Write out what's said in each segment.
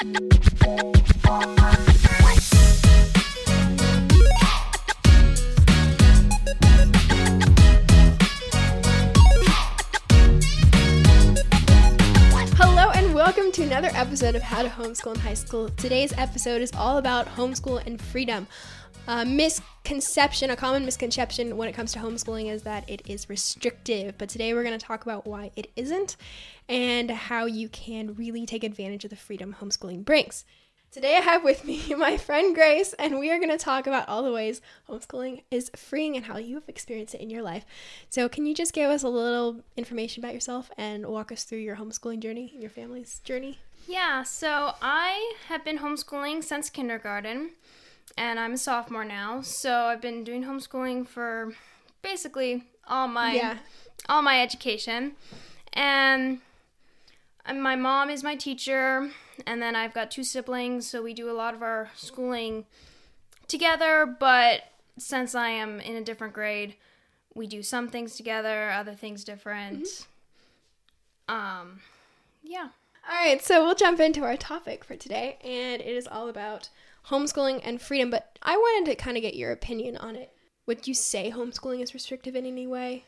Hello and welcome to another episode of How to Homeschool in High School. Today's episode is all about homeschool and freedom. Uh, A misconception, a common misconception when it comes to homeschooling is that it is restrictive, but today we're going to talk about why it isn't and how you can really take advantage of the freedom homeschooling brings. Today I have with me my friend Grace, and we are going to talk about all the ways homeschooling is freeing and how you have experienced it in your life. So, can you just give us a little information about yourself and walk us through your homeschooling journey and your family's journey? Yeah, so I have been homeschooling since kindergarten, and I'm a sophomore now. So I've been doing homeschooling for basically all my Yeah. all my education, and and my mom is my teacher, and then I've got two siblings, so we do a lot of our schooling together. But since I am in a different grade, we do some things together, other things different. Um, yeah. All right, so we'll jump into our topic for today, and it is all about homeschooling and freedom. But I wanted to kind of get your opinion on it. Would you say homeschooling is restrictive in any way?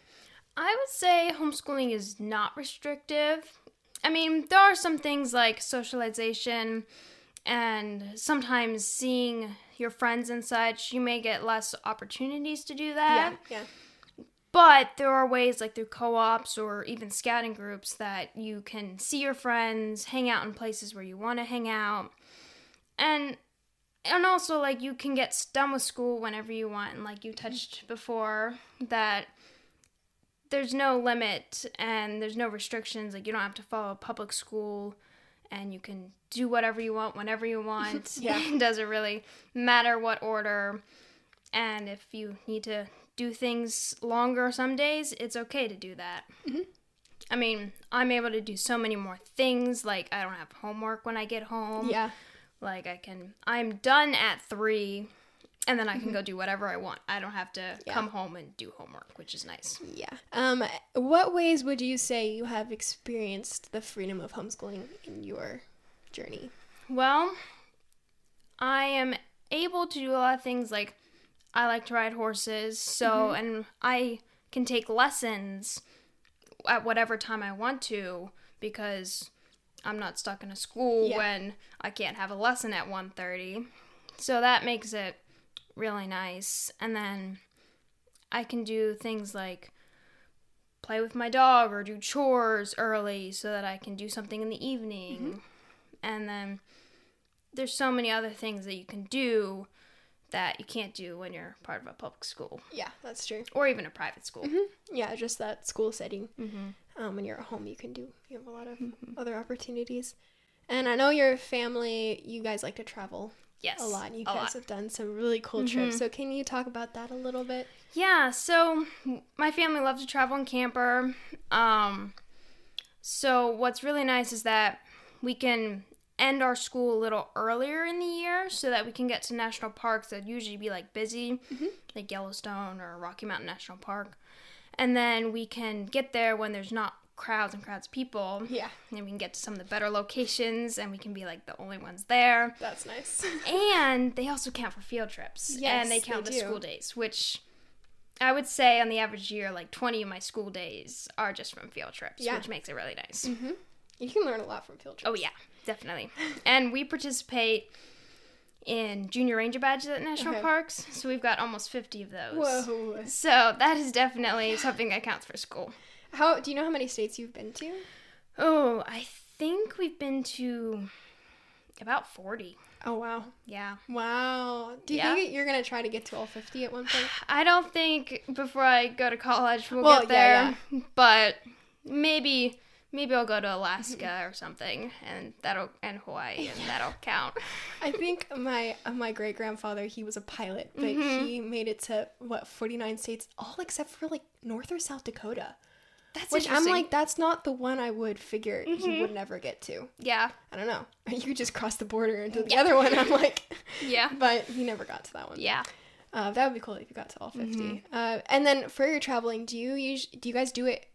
I would say homeschooling is not restrictive. I mean, there are some things like socialization and sometimes seeing your friends and such. You may get less opportunities to do that. yeah. yeah. But there are ways, like through co ops or even scouting groups, that you can see your friends, hang out in places where you want to hang out. And and also like you can get done with school whenever you want and like you mm-hmm. touched before that there's no limit and there's no restrictions. Like you don't have to follow public school and you can do whatever you want whenever you want. Yeah. it doesn't really matter what order. And if you need to do things longer some days it's okay to do that. Mm-hmm. I mean i'm able to do so many more things. Like i don't have homework when i get home. Yeah. Like I can I'm done at 3 and then I can go do whatever I want. I don't have to Mm-hmm. Yeah. come home and do homework, which is nice. Yeah. Um, what ways would you say you have experienced the freedom of homeschooling in your journey? Well, I am able to do a lot of things like I like to ride horses, so and I can take lessons at whatever time I want to because I'm not stuck in a school Yeah. when I can't have a lesson at 1:30. So that makes it really nice. And then I can do things like play with my dog or do chores early so that I can do something in the evening. Mm-hmm. And then there's so many other things that you can do that you can't do when you're part of a public school Yeah, that's true. or even a private school. Yeah, just that school setting. Mm-hmm. Um, when you're at home, you can do you have a lot of other opportunities. And I know your family, you guys like to travel Yes. a lot. And You guys lot. have done some really cool trips. So can you talk about that a little bit? Yeah, so my family loves to travel in camper. Um, so what's really nice is that we can end our school a little earlier in the year so that we can get to national parks that usually be like busy, mm-hmm. like Yellowstone or Rocky Mountain National Park. And then we can get there when there's not crowds and crowds of people. Yeah, And we can get to some of the better locations and we can be like the only ones there. that's nice. And they also count for field trips. Yes, and they count they the do. school days, which I would say on the average year, like 20 of my school days are just from field trips, Yeah. which makes it really nice. Mm-hmm. You can learn a lot from field trips. Oh, yeah, definitely. and we participate in junior ranger badges at national Okay. parks, so we've got almost 50 of those. Whoa. So that is definitely something that counts for school. How do you know how many states you've been to? Oh, I think we've been to about 40. Oh wow. Yeah. Wow. Do you Yeah. think you're gonna try to get to all 50 at one point? I don't think before I go to college we'll, Well, get yeah, there, but maybe maybe I'll go to Alaska or something, and that'll and Hawaii, and that'll count. I think my my great grandfather he was a pilot, but Mm-hmm. he made it to what 49 states, all except for like North or South Dakota. That's Which I'm like, that's not the one I would figure Mm-hmm. he would never get to. yeah, I don't know. You just cross the border into the Yeah. other one. I'm like, yeah, but he never got to that one. yeah. Uh, that would be cool if you got to all 50. Mm-hmm. Uh, and then for your traveling, do you use, do you guys do it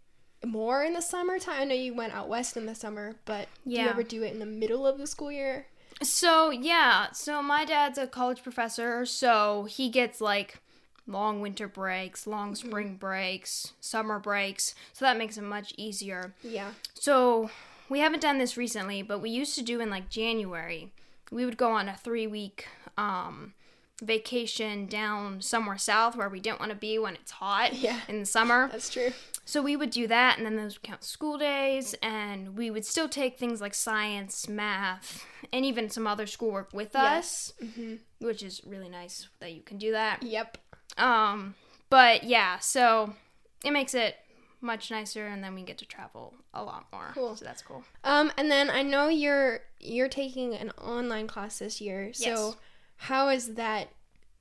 more in the summertime? I know you went out west in the summer, but do you ever do it in the middle of the school year? So yeah, so my dad's a college professor, so he gets like long winter breaks, long Mm-hmm. spring breaks, summer breaks, so that makes it much easier. Yeah. So we haven't done this recently, but we used to do in like January. We would go on a three week um, vacation down somewhere south where we didn't want to be when it's hot Yeah. in the summer. That's true. So we would do that, and then those would count school days, and we would still take things like science, math, and even some other schoolwork with us, Mm-hmm. which is really nice that you can do that. Yep. Um, but yeah, so it makes it much nicer, and then we get to travel a lot more. Cool. So that's cool. Um, and then I know you're you're taking an online class this year. So Yes. How is that?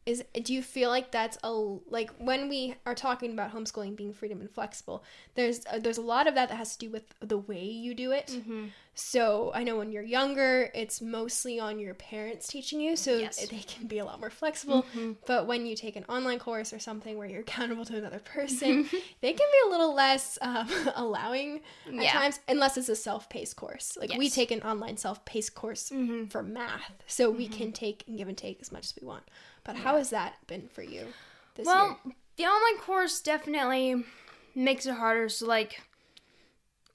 Is do you feel like that's a like when we are talking about homeschooling being freedom and flexible? There's uh, there's a lot of that that has to do with the way you do it. Mm-hmm. So I know when you're younger, it's mostly on your parents teaching you, so Yes. they can be a lot more flexible. Mhm. But when you take an online course or something where you're accountable to another person, they can be a little less um, allowing at Yeah. times, unless it's a self-paced course. Like we take an online self-paced course Mm-hmm. for math, so we can take and give and take as much as we want. But how has that been for you this Well, year? the online course definitely makes it harder. So like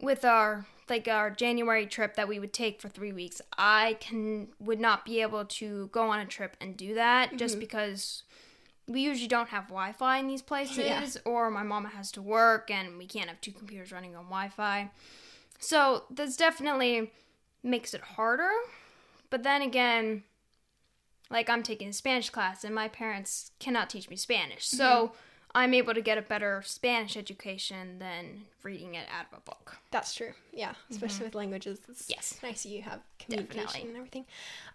with our like our January trip that we would take for three weeks, I can would not be able to go on a trip and do that Mm-hmm. just because we usually don't have Wi-Fi in these places, Yeah. or my mama has to work and we can't have two computers running on Wi-Fi. So this definitely makes it harder. But then again, like I'm taking a Spanish class and my parents cannot teach me Spanish. So Mm-hmm. I'm able to get a better Spanish education than reading it out of a book. That's true. Yeah, especially with languages. It's Mm-hmm. Yes. nice you have communication Definitely. and everything.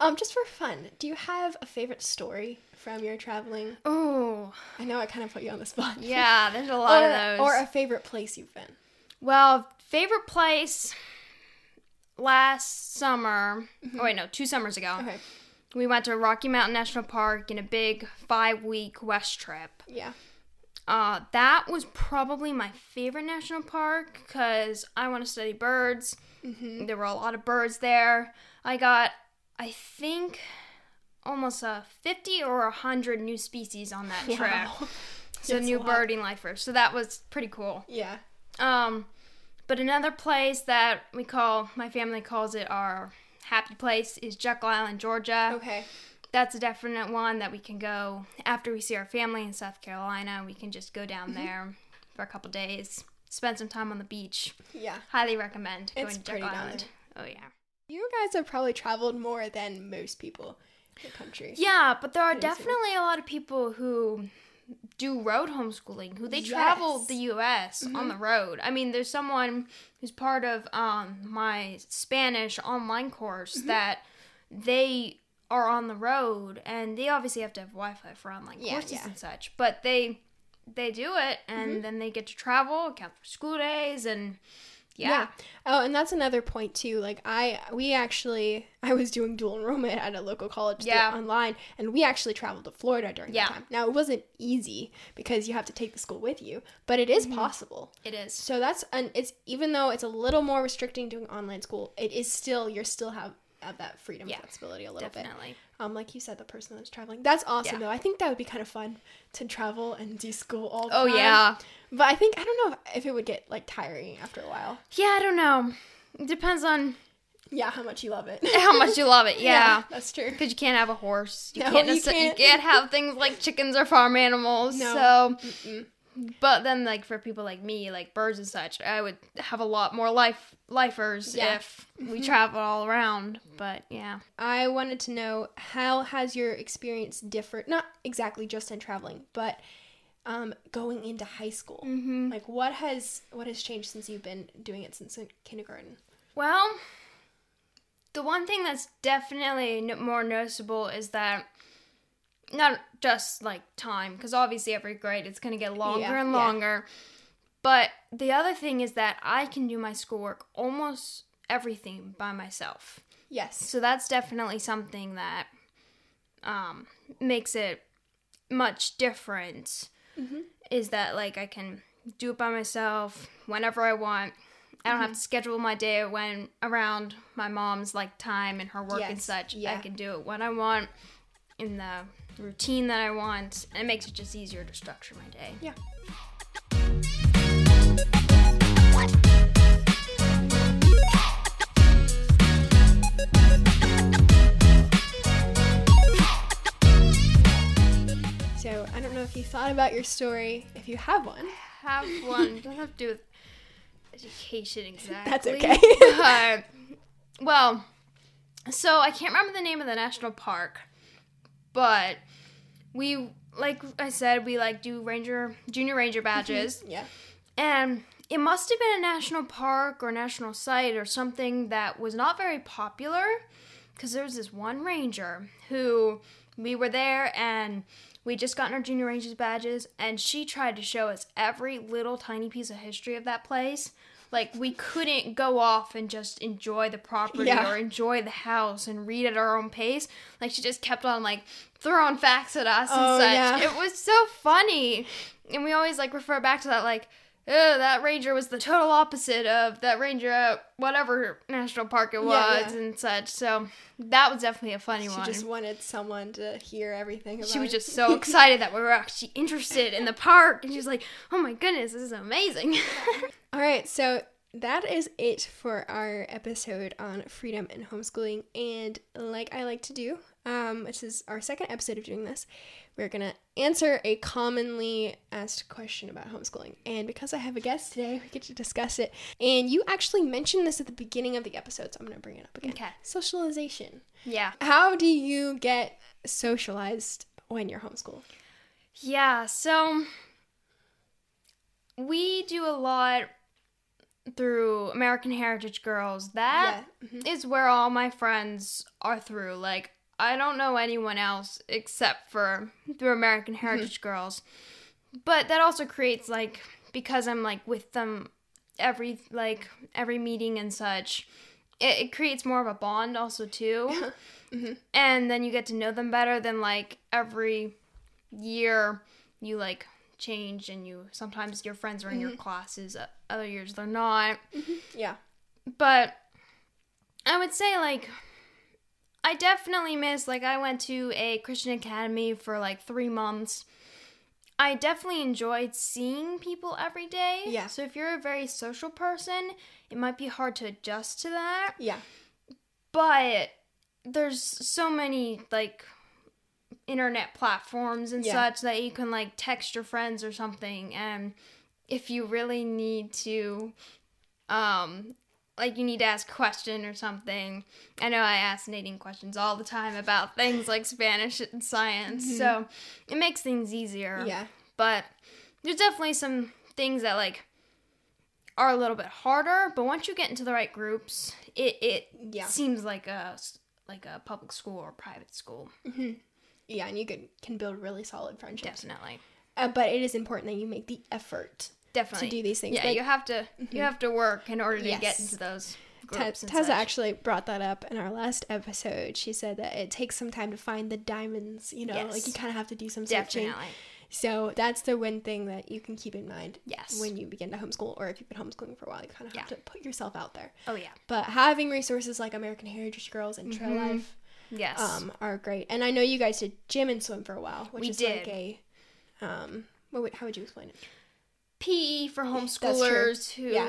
Um, just for fun, do you have a favorite story from your traveling? Oh, I know I kind of put you on the spot. yeah, there's a lot or, of those. or a favorite place you've been. well, favorite place last summer. Oh wait, no, two summers ago. Okay. We went to Rocky Mountain National Park in a big five-week West trip. Yeah. Uh, that was probably my favorite national park because I want to study birds. Mm-hmm. There were a lot of birds there. I got, I think, almost a 50 or 100 new species on that trip. Wow. So That's new birding lifers. So that was pretty cool. Yeah. Um, but another place that we call, my family calls it our happy place, is Jekyll Island, Georgia Okay. that's a definite one that we can go after we see our family in South Carolina. We can just go down Mm-hmm. there for a couple days, spend some time on the beach. Yeah. Highly recommend going It's to Jekyll pretty down Island. Oh yeah. You guys have probably traveled more than most people in the country. Yeah, but there are definitely a lot of people who do road homeschooling who they travel the US on the road. I mean, there's someone who's part of um my Spanish online course Mm-hmm. that they are on the road and they obviously have to have Wi-Fi for online Yeah, courses yeah. Mm-hmm. and such, but they they do it and then they get to travel, count for school days and yeah. Oh, and that's another point too. Like I, we actually, I was doing dual enrollment at a local college Yeah. online, and we actually traveled to Florida during Yeah. that time. Now it wasn't easy because you have to take the school with you, but it is mm-hmm. possible. It is. So that's and it's even though it's a little more restricting doing online school, it is still you're still have have that freedom Yeah, flexibility a little bit. Definitely. Um, like you said, the person that's traveling. That's awesome Yeah. though. I think that would be kind of fun to travel and do school all the Oh time. yeah. But I think I don't know if, it would get like tiring after a while. Yeah, I don't know. It depends on Yeah, how much you love it. how much you love it. Yeah. that's true. Because you can't have a horse. You No, can't. you can't. You can't have things like chickens or farm animals. No. So, Mm-mm. But then like for people like me, like birds and such, I would have a lot more life lifers Yeah. if we travel all around. But yeah. I wanted to know how has your experience differed? Not exactly just in traveling, but um, going into high school. Mm-hmm. Like what has what has changed since you've been doing it since kindergarten? Well, the one thing that's definitely more noticeable is that not just like time, because obviously every grade it's going to get longer Yeah, and yeah. longer. But the other thing is that I can do my schoolwork almost everything by myself. Yes. So that's definitely something that um, makes it much different. Mhm. Is that like I can do it by myself whenever I want, I don't have to schedule my day when around my mom's like time and her work and such. yeah. I can do it when I want in the routine that I want. And it makes it just easier to structure my day. Yeah. So I don't know if you thought about your story, if you have one. I Have one. Don't have to do with education exactly. That's okay. but, well, so I can't remember the name of the national park, but we like I said we like do ranger junior ranger mm-hmm. badges. Yeah. And it must have been a national park or national site or something that was not very popular because there was this one ranger who we were there and we just gotten our junior rangers badges and she tried to show us every little tiny piece of history of that place. Like we couldn't go off and just enjoy the property Yeah. or enjoy the house and read at our own pace. Like she just kept on like throwing facts at us Oh, and such. yeah. It was so funny. And we always like refer back to that like oh, that ranger was the total opposite of that ranger at whatever national park it was Yeah, yeah. and such. So that was definitely a funny She one. She just wanted someone to hear everything about she was it. just so excited that we were actually interested in the park, and she was like, "Oh my goodness, this is amazing!" All right, so that is it for our episode on freedom and homeschooling. And like I like to do, um, this is our second episode of doing this. We're gonna answer a commonly asked question about homeschooling. And because I have a guest today, we get to discuss it. And you actually mentioned this at the beginning of the episode, so I'm gonna bring it up again. Okay. Socialization. yeah, How do you get socialized when you're homeschooled? yeah. So we do a lot through American Heritage Girls. That Yeah. Mm-hmm. is where all my friends are through. Like, I don't know anyone else except for through American hmm. Heritage Girls. But that also creates like because I'm like with them every like every meeting and such. It, it creates more of a bond also too. Mm-hmm. And then you get to know them better than like every year you like change and you sometimes your friends are in your mm-hmm. classes other years they're not mm-hmm. Yeah. but I would say like I definitely miss like I went to a Christian academy for like 3 months. I definitely enjoyed seeing people every day. Yeah. So if you're a very social person, it might be hard to adjust to that. Yeah. But there's so many like internet platforms and Yeah. such that you can like text your friends or something and if you really need to um like you need to ask a question or something. I know I ask Nadine questions all the time about things like Spanish and science, so it makes things easier. Mm-hmm. Yeah. But there's definitely some things that like are a little bit harder, but once you get into the right groups, it it Yeah. seems like a like a public school or private school. Yeah, and you could can build really solid friendships. Definitely. Uh, but it is important that you make the effort Definitely. to do these things. Yeah, Like, you have to you have to work in order to get into those groups. Tessa such. actually brought that up in our last episode. She said that it takes some time to find the diamonds. You know, Yes. like you kind of have to do some searching. Definitely. So that's the one thing that you can keep in mind Yes. when you begin to homeschool, or if you've been homeschooling for a while, you kind of have Yeah. to put yourself out there. Oh yeah. But having resources like American Heritage Girls and Trail Mm-hmm. Life Yes. um, are great. And I know you guys did gym and swim for a while, which We is like did. a um. What would, how would you explain it? PE for homeschoolers who Yeah.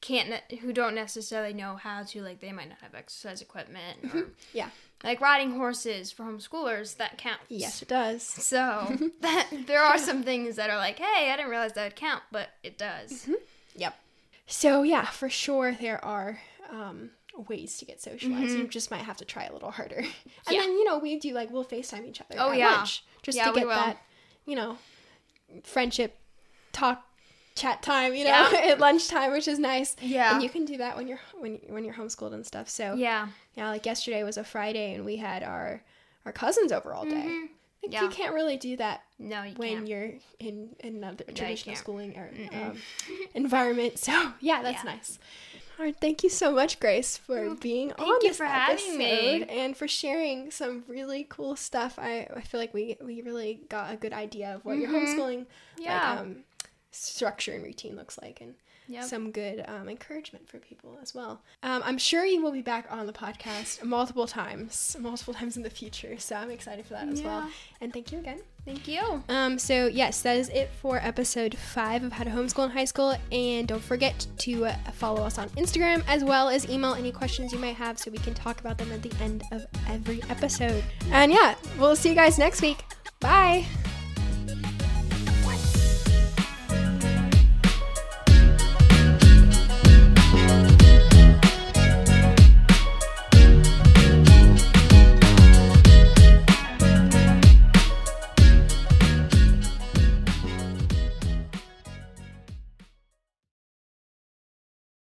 can't ne- who don't necessarily know how to like they might not have exercise equipment or Yeah. like riding horses for homeschoolers that counts. Yes, it does. So that there are some things that are like, hey, I didn't realize that would count, but it does. Yep. So yeah, for sure there are um, ways to get socialized. You just might have to try a little harder. And Mm-hmm. Yeah. then you know we do like we'll Facetime each other. Oh, yeah. lunch just Yeah, to get that you know friendship talk chat time. You know Yeah. at lunchtime, which is nice. Yeah. And you can do that when you're when when you're homeschooled and stuff. So Yeah. yeah, like yesterday was a Friday and we had our our cousins over all day. Mm-hmm. Yeah. you can't really do that No, you when can't. you're in in another traditional can't. schooling or um, environment. So yeah, that's Yeah. nice. All right, thank you so much, Grace, for being on you this for having me. episode and for sharing some really cool stuff. I, I feel like we we really got a good idea of what your homeschooling Mm-hmm. Yeah. like, um, structure and routine looks like, and Yep. some good um, encouragement for people as well. Um, I'm sure you will be back on the podcast multiple times, multiple times in the future. So I'm excited for that as well. And thank you again. Thank you. Um, so yes, that is it for episode five of How to Homeschool in High School. And don't forget to uh, follow us on Instagram as well as email any questions you might have so we can talk about them at the end of every episode. And yeah, we'll see you guys next week. Bye.